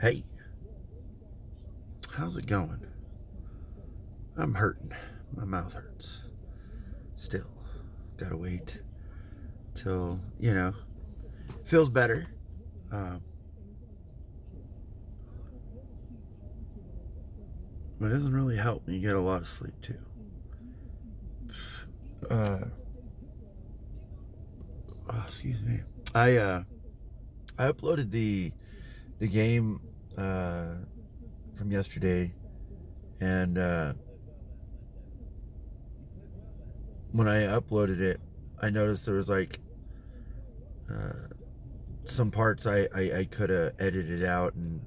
Hey, how's it going? I'm hurting. My mouth hurts. Still, gotta wait till, you know, feels better. Um, but it doesn't really help when you get a lot of sleep, too. Uh, oh, excuse me. I, uh, I uploaded the, the game, uh, from yesterday and, uh, when I uploaded it, I noticed there was like uh, some parts I, I, I could have edited out, and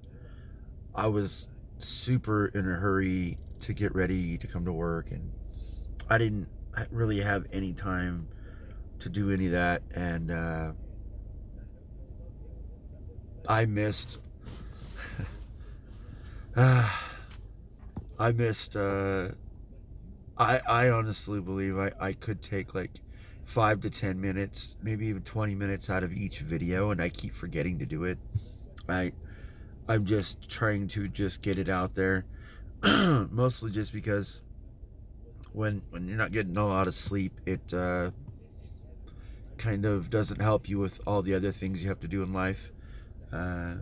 I was super in a hurry to get ready to come to work, and I didn't really have any time to do any of that, and uh, I missed. I missed. Uh, I I honestly believe I I could take like five to ten minutes, maybe even twenty minutes out of each video, and I keep forgetting to do it. I I'm just trying to just get it out there, mostly just because when when you're not getting a lot of sleep, it uh, kind of doesn't help you with all the other things you have to do in life. Uh,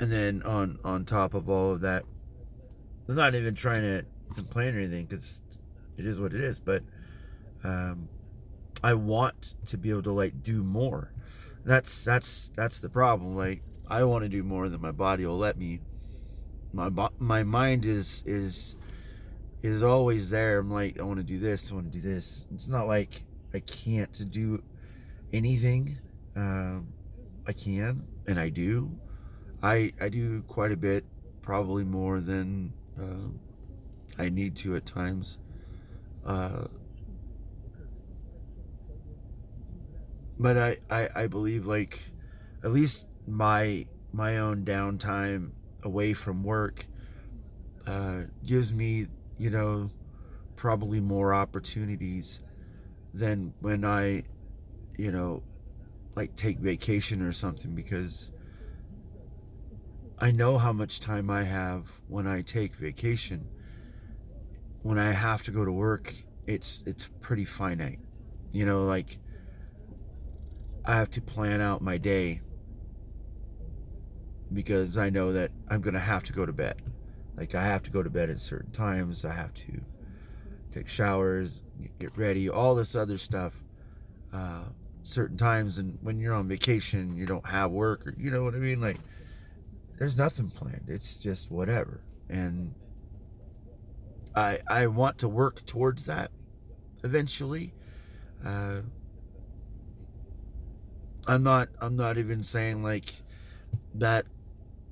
and then on on top of all of that I'm not even trying to complain or anything because it is what it is. But um, I want to be able to like do more. That's that's that's the problem. Like I want to do more than my body will let me. My my mind is is is always there. I'm like I want to do this. I want to do this. It's not like I can't do anything. Um, I can and I do. I I do quite a bit, probably more than uh, I need to at times. Uh, but I, I, I believe like at least my my own downtime away from work uh, gives me you know probably more opportunities than when I you know like take vacation or something because I know how much time I have when I take vacation. When I have to go to work, it's it's pretty finite. You know, like I have to plan out my day because I know that I'm going to have to go to bed. Like I have to go to bed at certain times. I have to take showers, get ready, all this other stuff. Uh, certain times, and when you're on vacation, you don't have work, or you know what I mean. Like there's nothing planned. It's just whatever. And I I want to work towards that eventually. Uh, I'm not I'm not even saying like that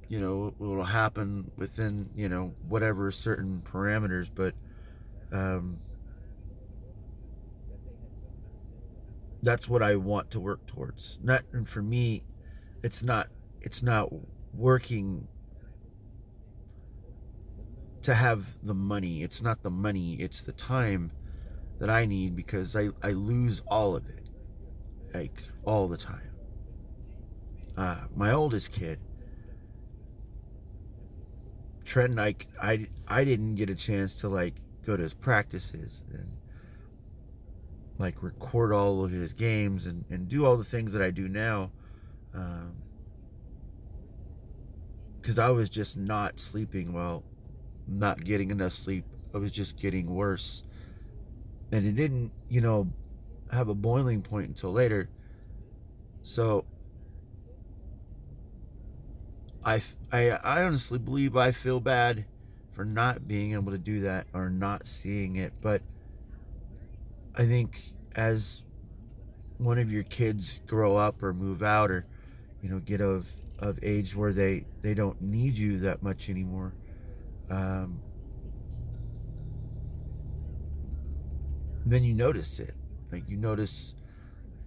you know will happen within you know whatever certain parameters but um, that's what I want to work towards not and for me it's not it's not working to have the money. It's not the money, it's the time that I need because I, I lose all of it. Like, all the time. Uh, my oldest kid, Trent, like, I, I didn't get a chance to, like, go to his practices and, like, record all of his games and, and do all the things that I do now. Um, because I was just not sleeping well, not getting enough sleep. I was just getting worse. And it didn't, you know, have a boiling point until later. So I, I, I honestly believe I feel bad for not being able to do that or not seeing it. But I think as one of your kids grow up or move out or, you know, get of of age where they they don't need you that much anymore. Um, then you notice it, like you notice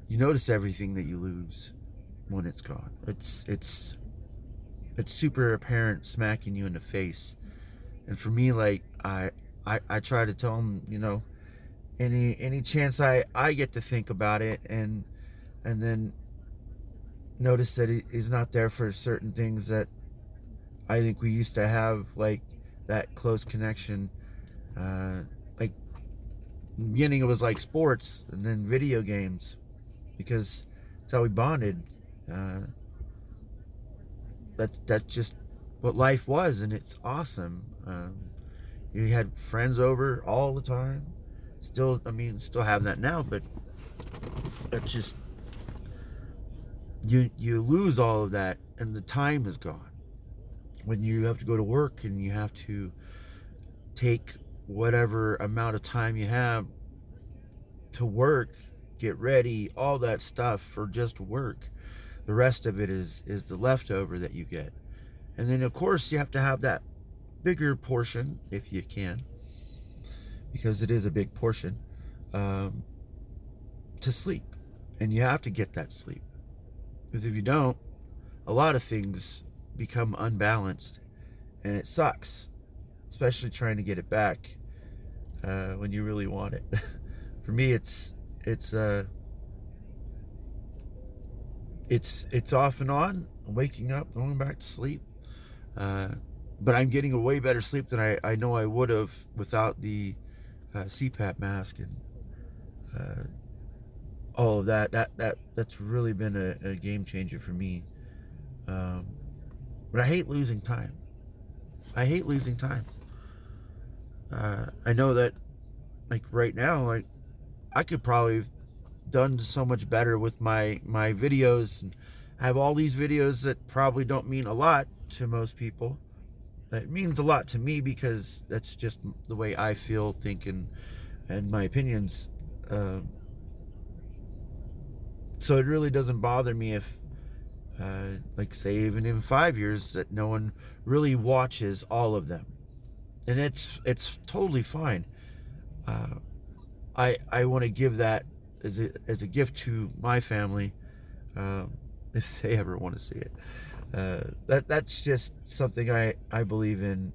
you notice everything that you lose when it's gone. It's it's it's super apparent, smacking you in the face. And for me, like I I, I try to tell them, you know, any any chance I I get to think about it and and then notice that he, he's not there for certain things that I think we used to have, like that close connection. Uh, like beginning, it was like sports, and then video games, because that's how we bonded. Uh, that's that's just what life was, and it's awesome. Um, you had friends over all the time. Still, I mean, still have that now, but that's just you you lose all of that and the time is gone. When you have to go to work and you have to take whatever amount of time you have to work get ready all that stuff for just work the rest of it is is the leftover that you get. And then of course you have to have that bigger portion if you can because it is a big portion um, to sleep. And you have to get that sleep because if you don't, a lot of things become unbalanced and it sucks, especially trying to get it back uh, when you really want it. For me, it's it's uh, it's it's off and on. waking up, going back to sleep, uh, but I'm getting a way better sleep than I, I know I would have without the uh, CPAP mask and uh, all of that that that that's really been a, a game changer for me. Um, but i hate losing time. I hate losing time. Uh, i know that like right now like i could probably have done so much better with my my videos. And I have all these videos that probably don't mean a lot to most people. It means a lot to me because that's just the way i feel think and and my opinions. Uh, so it really doesn't bother me if uh, like say even in five years that no one really watches all of them. And it's it's totally fine. Uh, i i want to give that as a, as a gift to my family um, if they ever want to see it. Uh, that that's just something i i believe in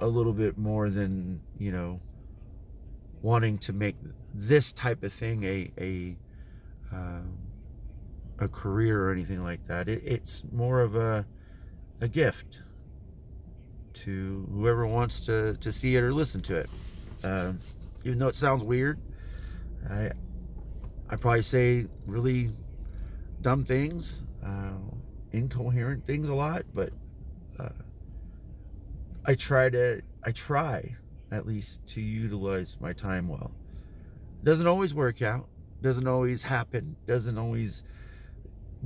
a little bit more than you know wanting to make this type of thing a a um, a career or anything like that. It, it's more of a a gift to whoever wants to to see it or listen to it. Um, even though it sounds weird, I I probably say really dumb things, uh, incoherent things a lot, but uh, I try to I try at least to utilize my time well. It doesn't always work out doesn't always happen doesn't always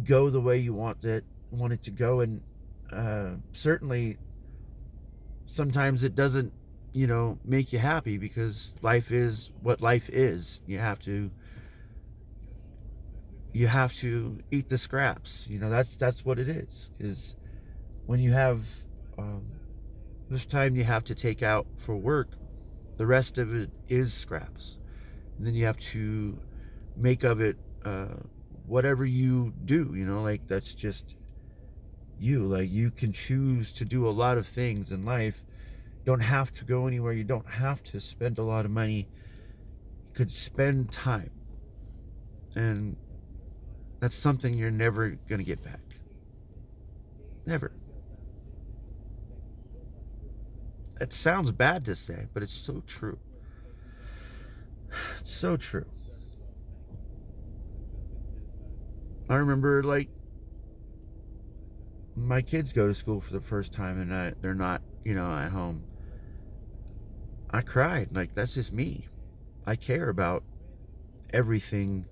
go the way you want it want it to go. And uh, certainly sometimes it doesn't you know make you happy because life is what life is. You have to you have to eat the scraps. You know that's that's what it is is when you have um, this time you have to take out for work the rest of it is scraps. And then you have to make of it uh, whatever you do you know like that's just you. Like you can choose to do a lot of things in life. Don't have to go anywhere. You don't have to spend a lot of money. You could spend time. And that's something you're never going to get back. Never. It sounds bad to say but it's so true. It's so true I remember like my kids go to school for the first time and I, they're not, you know, at home. I cried. Like that's just me. I care about everything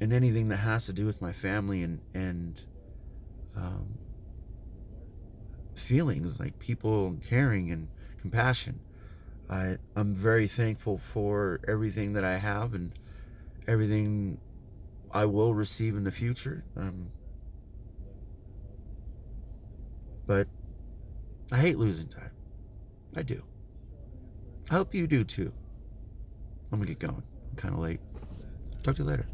and anything that has to do with my family and and um, feelings like people and caring and compassion. I I'm very thankful for everything that I have and everything I will receive in the future. Um, but I hate losing time. I do. I hope you do too. I'm gonna get going. I'm kind of late. Talk to you later.